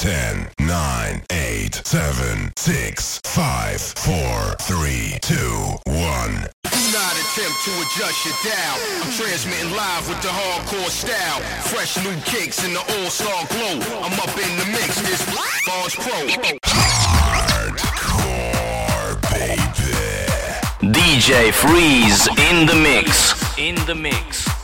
10, 9, 8, 7, 6, 5, 4, 3, 2, 1. Do not attempt to adjust your dial. I'm transmitting live with the hardcore style. Fresh new kicks in the all-star glow. I'm up in the mix. This Bars Pro. Hardcore, baby. DJ Freeze in the mix. In the mix.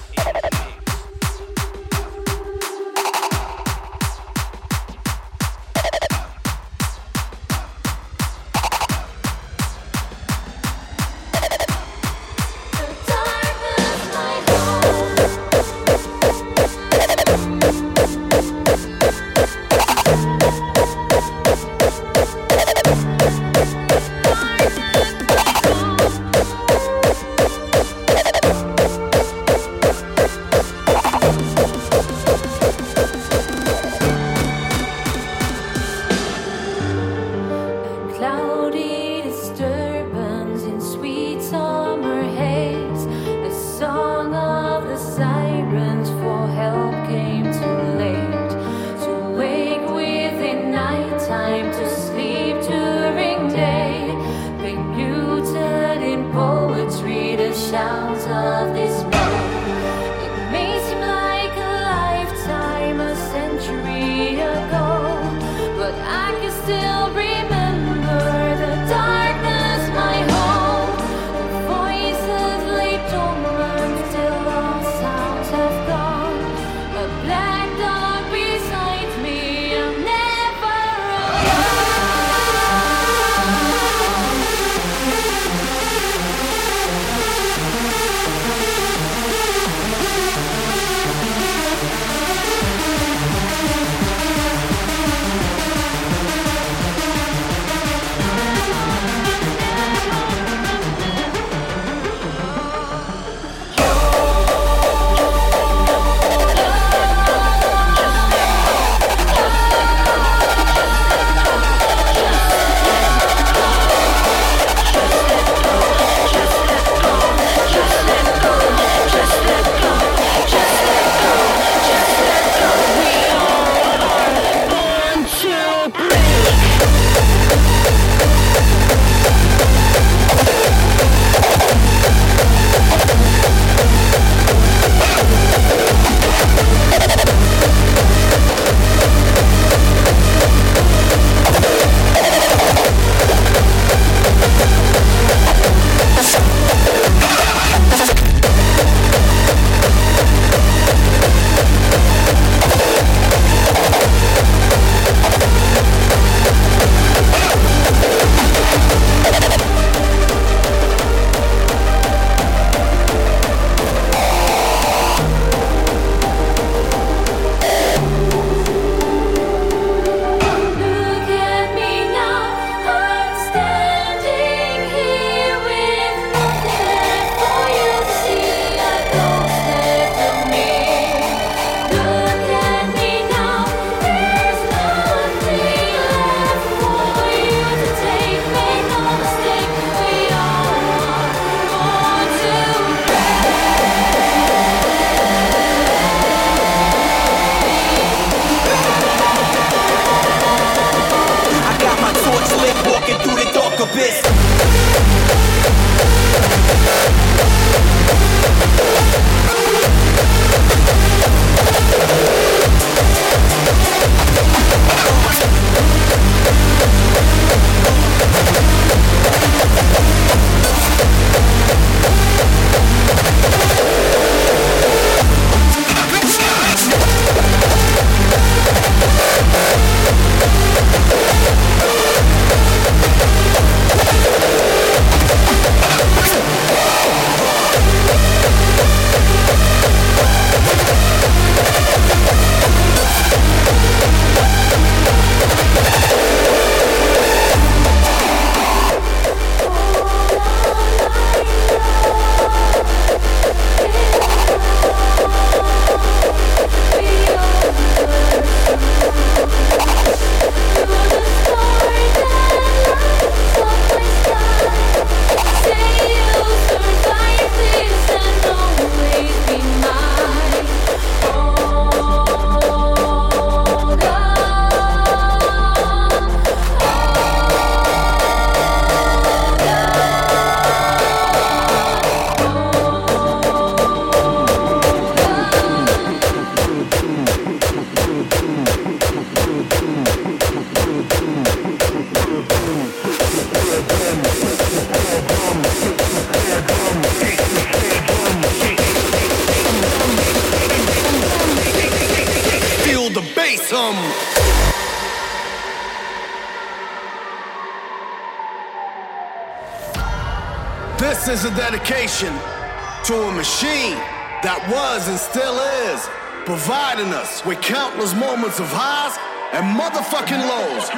With countless moments of highs and motherfucking lows.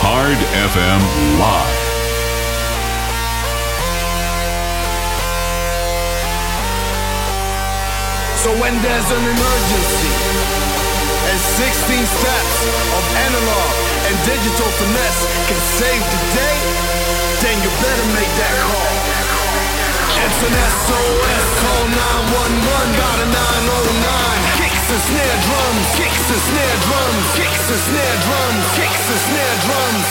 Hard FM Live. So when there's an emergency and 16 steps of analog and digital finesse can save the day, then you better make that call. It's an SOS call 911, got a 909. Snare drums, kicks and snare drums, kicks and snare drums, kicks and snare drums.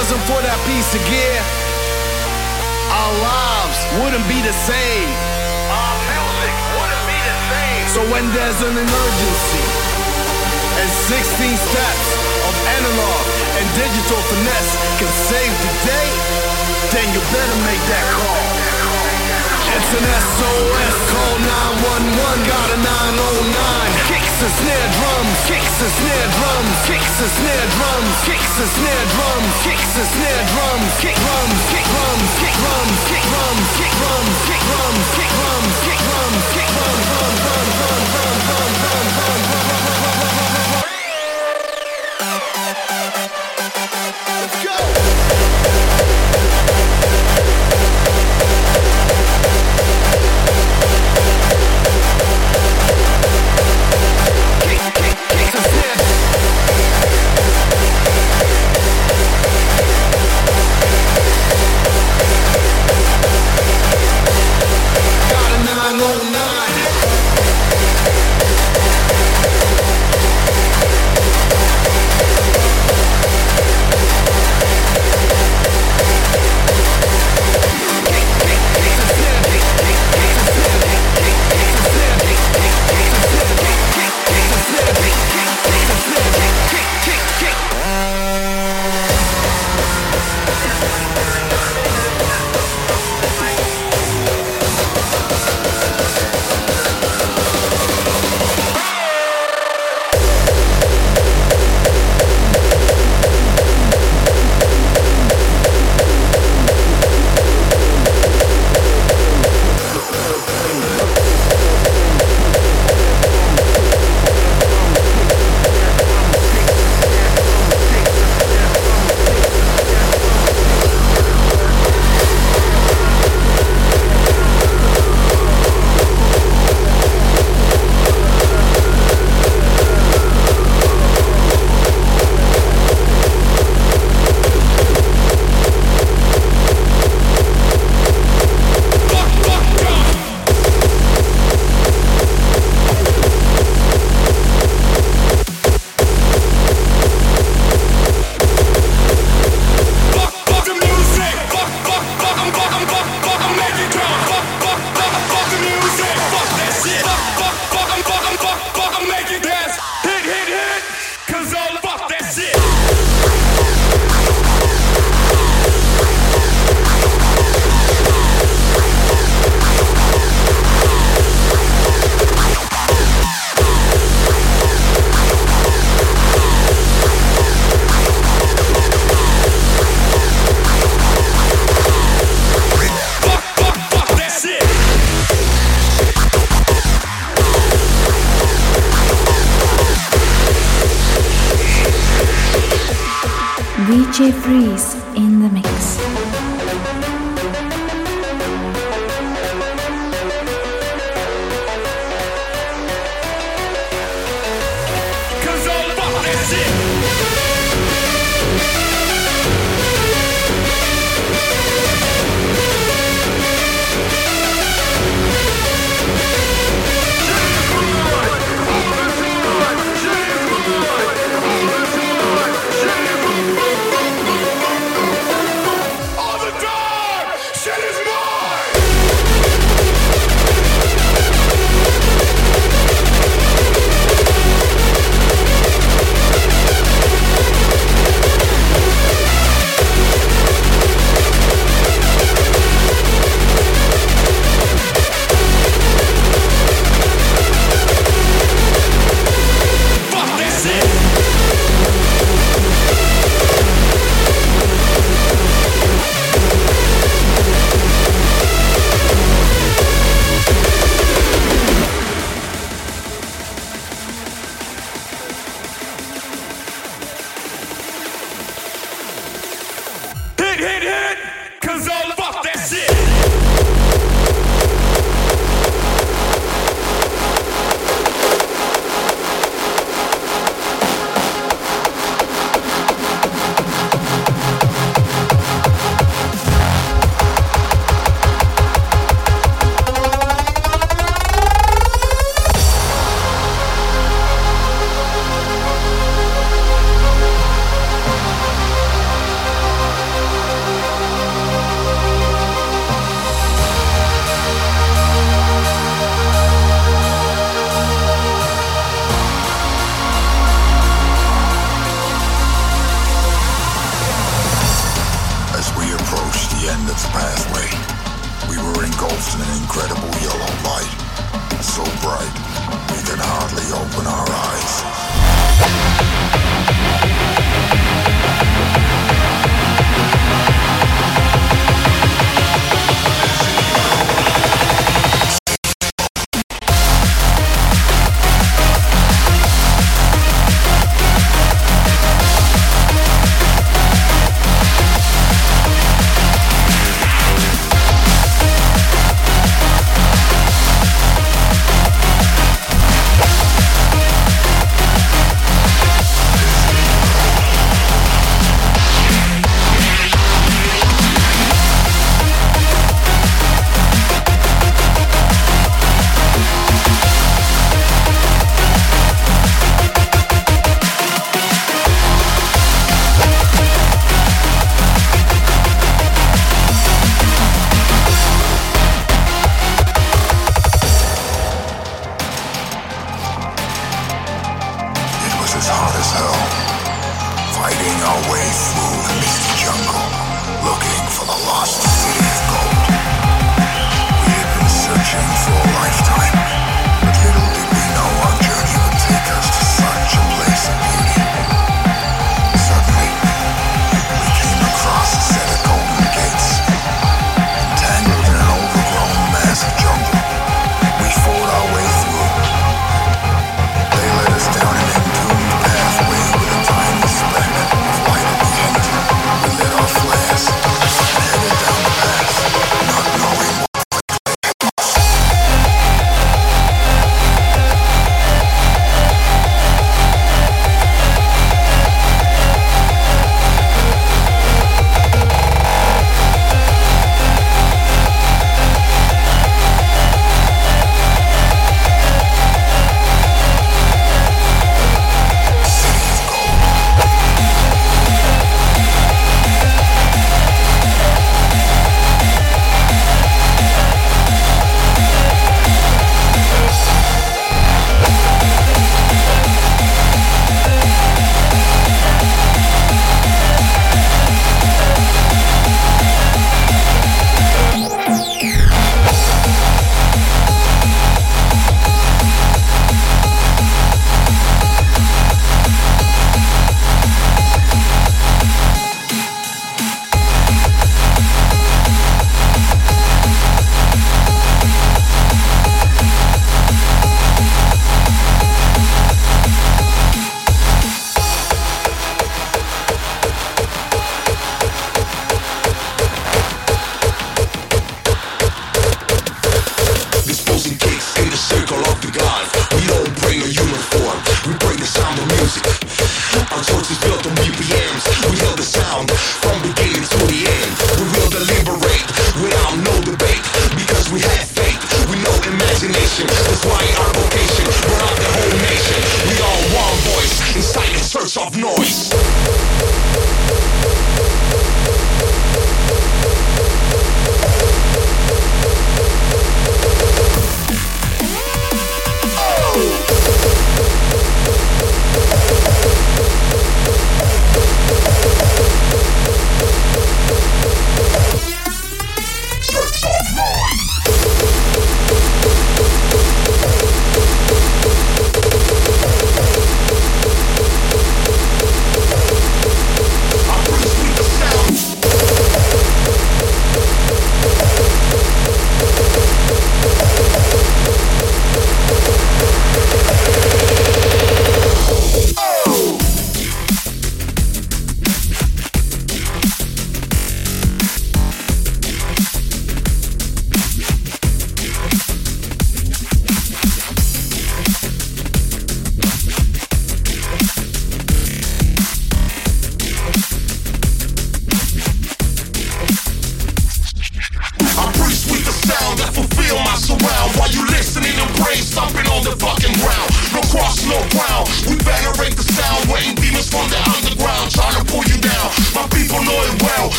Piece of gear, our lives wouldn't be the same. Our music wouldn't be the same. So when there's an emergency and 16 steps of analog and digital finesse can save the day, then you better make that call. It's an SOS call 911, got a 909. Kicks and snare drums, kicks and snare drums, kicks and snare drums, kicks and snare drums, kicks and snare drums, kick drums, kick drums, kick drums, kick drums, kick drums, kick drums, kick drums, kick drums, kick drum, drum, drum, drum, drum, drum, drum, drum. Freeze in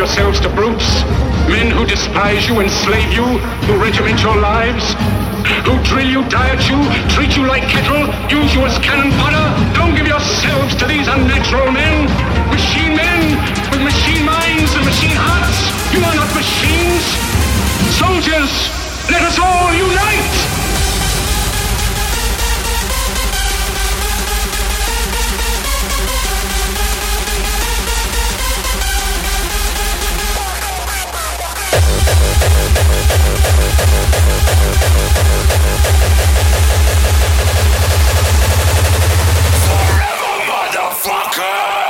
yourselves to brutes. Men who despise you, enslave you, who regiment your lives, who drill you, diet you, treat you like cattle, use you as cannon fodder. Don't give yourselves to these unnatural men, machine men with machine minds and machine hearts. You are not machines. Soldiers, let us all unite! Motherfucker!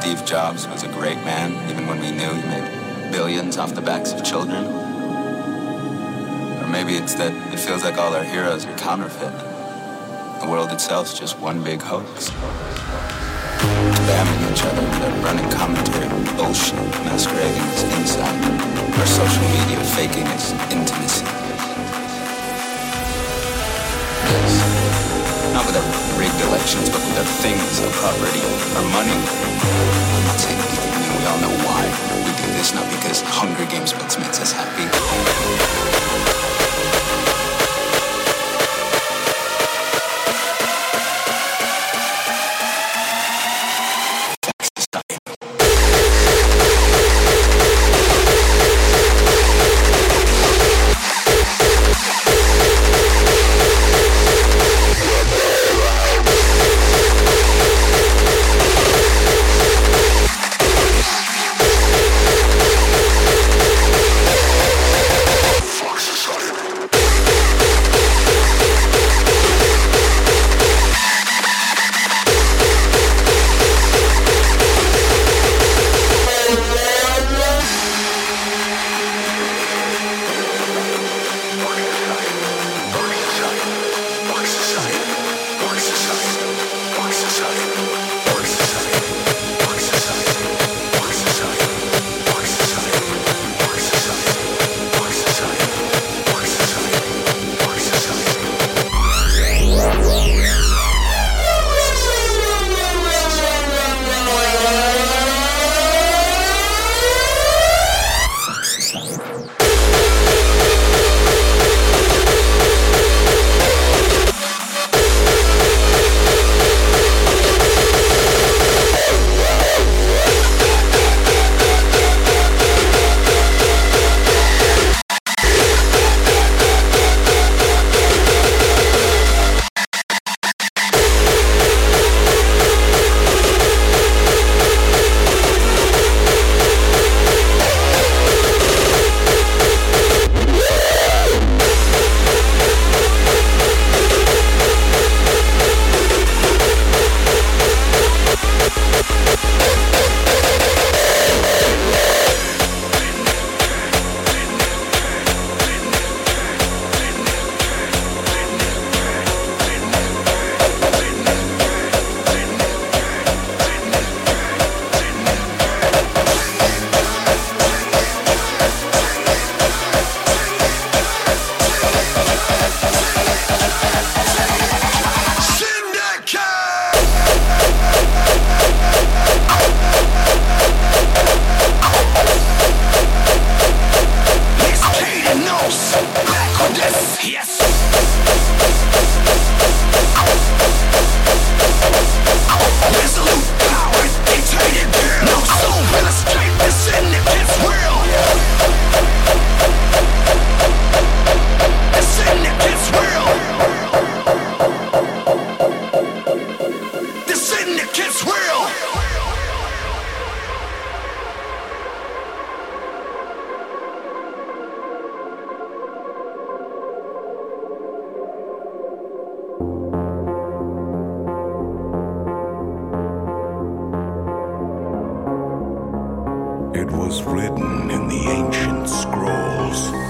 Steve Jobs was a great man, even when we knew he made billions off the backs of children. Or maybe it's that it feels like all our heroes are counterfeit. The world itself's just one big hoax. Spamming each other with their running commentary bullshit masquerading as insight. Our social media faking as intimacy. Not with our rigged elections, but with our things, our property, our money. I'm. We all know why we do this, not because Hunger Games books makes us happy. was written in the ancient scrolls.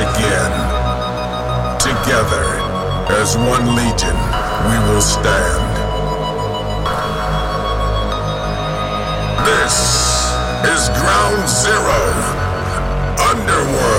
again. Together, as one legion, we will stand. This is Ground Zero, Underworld.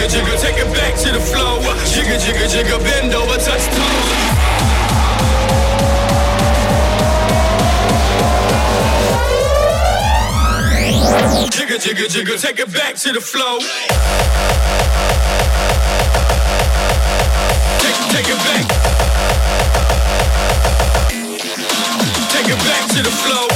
Jigga, jigga, take it back to the flow. Jigga, jigga, jigga, bend over, touch toes. Jigga, jigga, jigga, take it back to the flow. Take, take it back. Take it back to the flow.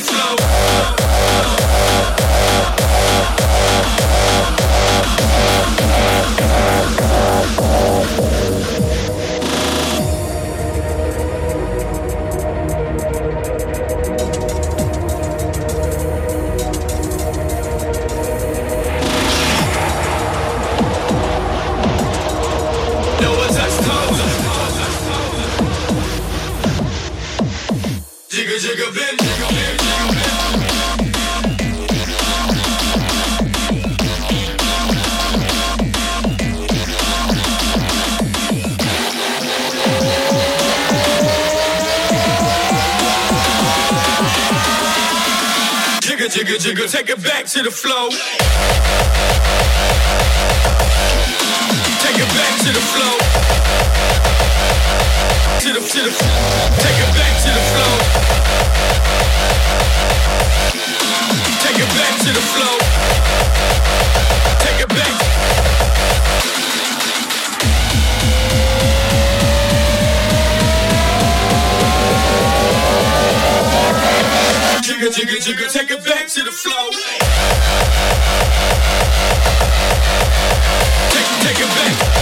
Flow. Jigga jigga, take it back to the flow. Take it back to the flow. To the to the take it back to the flow. Take it back to the flow. jiggle, jiggle, jiggle, take it back to the flow. Take, take it back.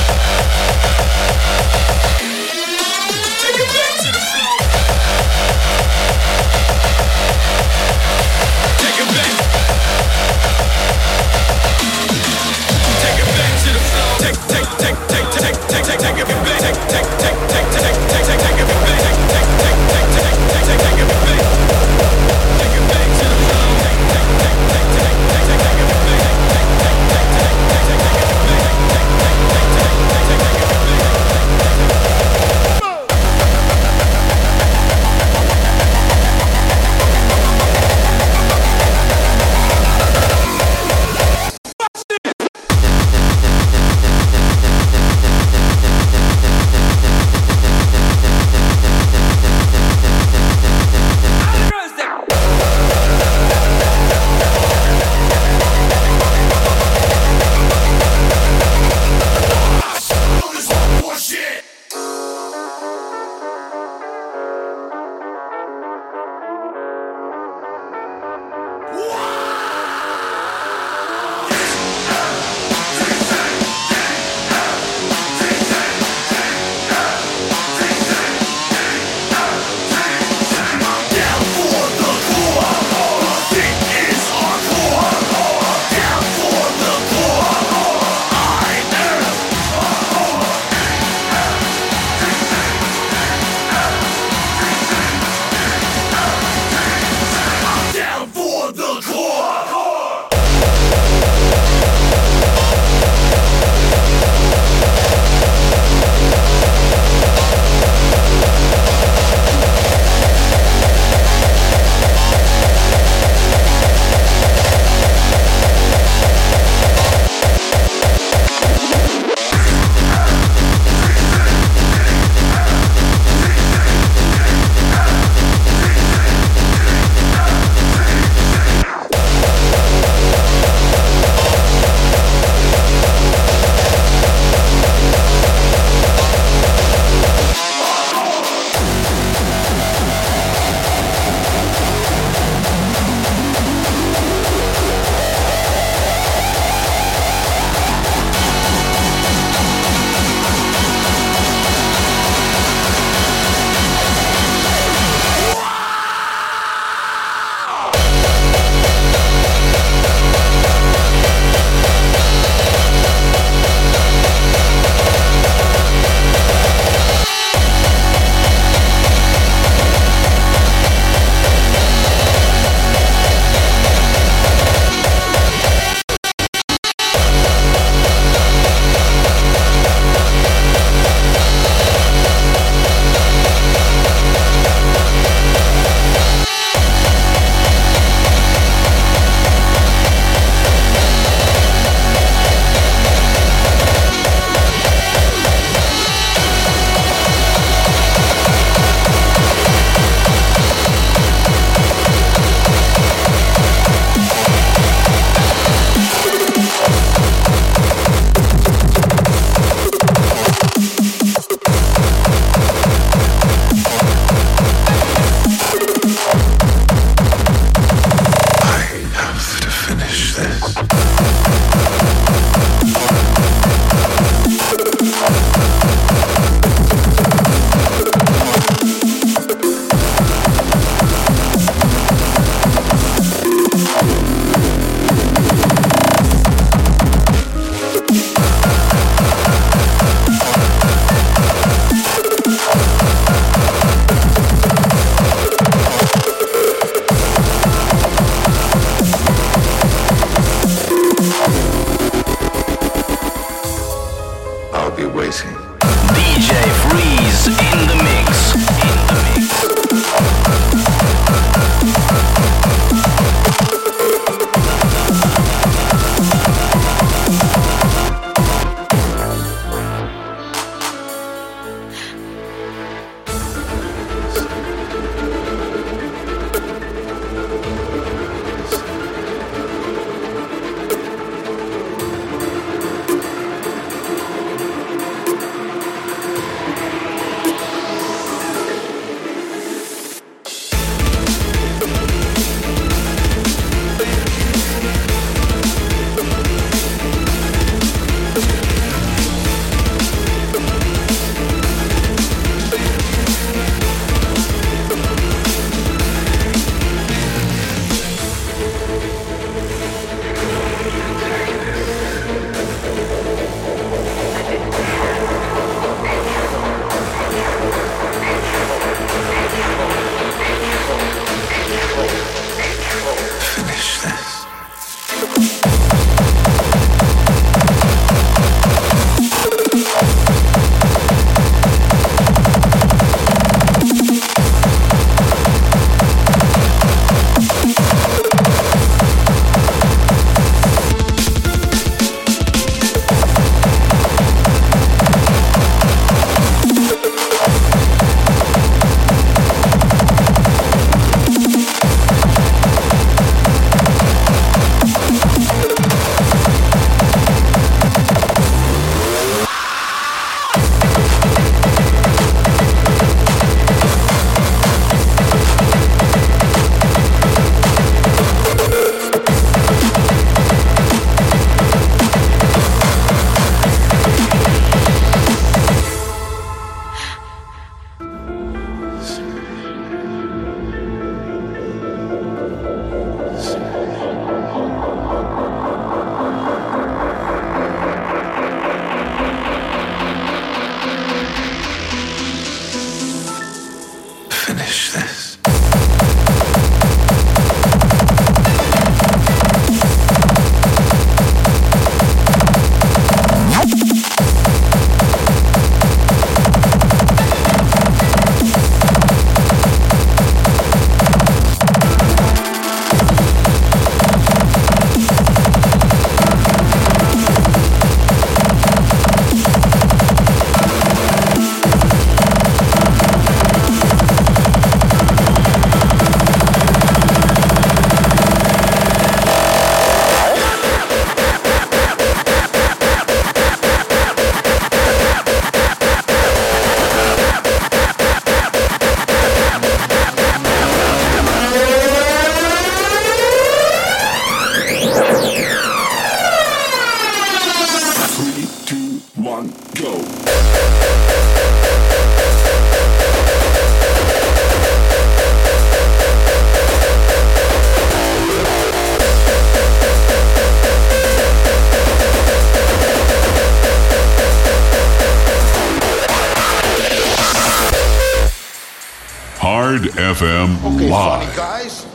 FM Okay, Live. funny guys.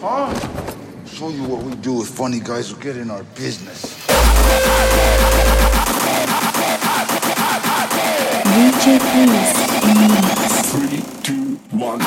Huh? Show you what we do with funny guys who get in our business. DJ Fr33z3 in. Three, two, one.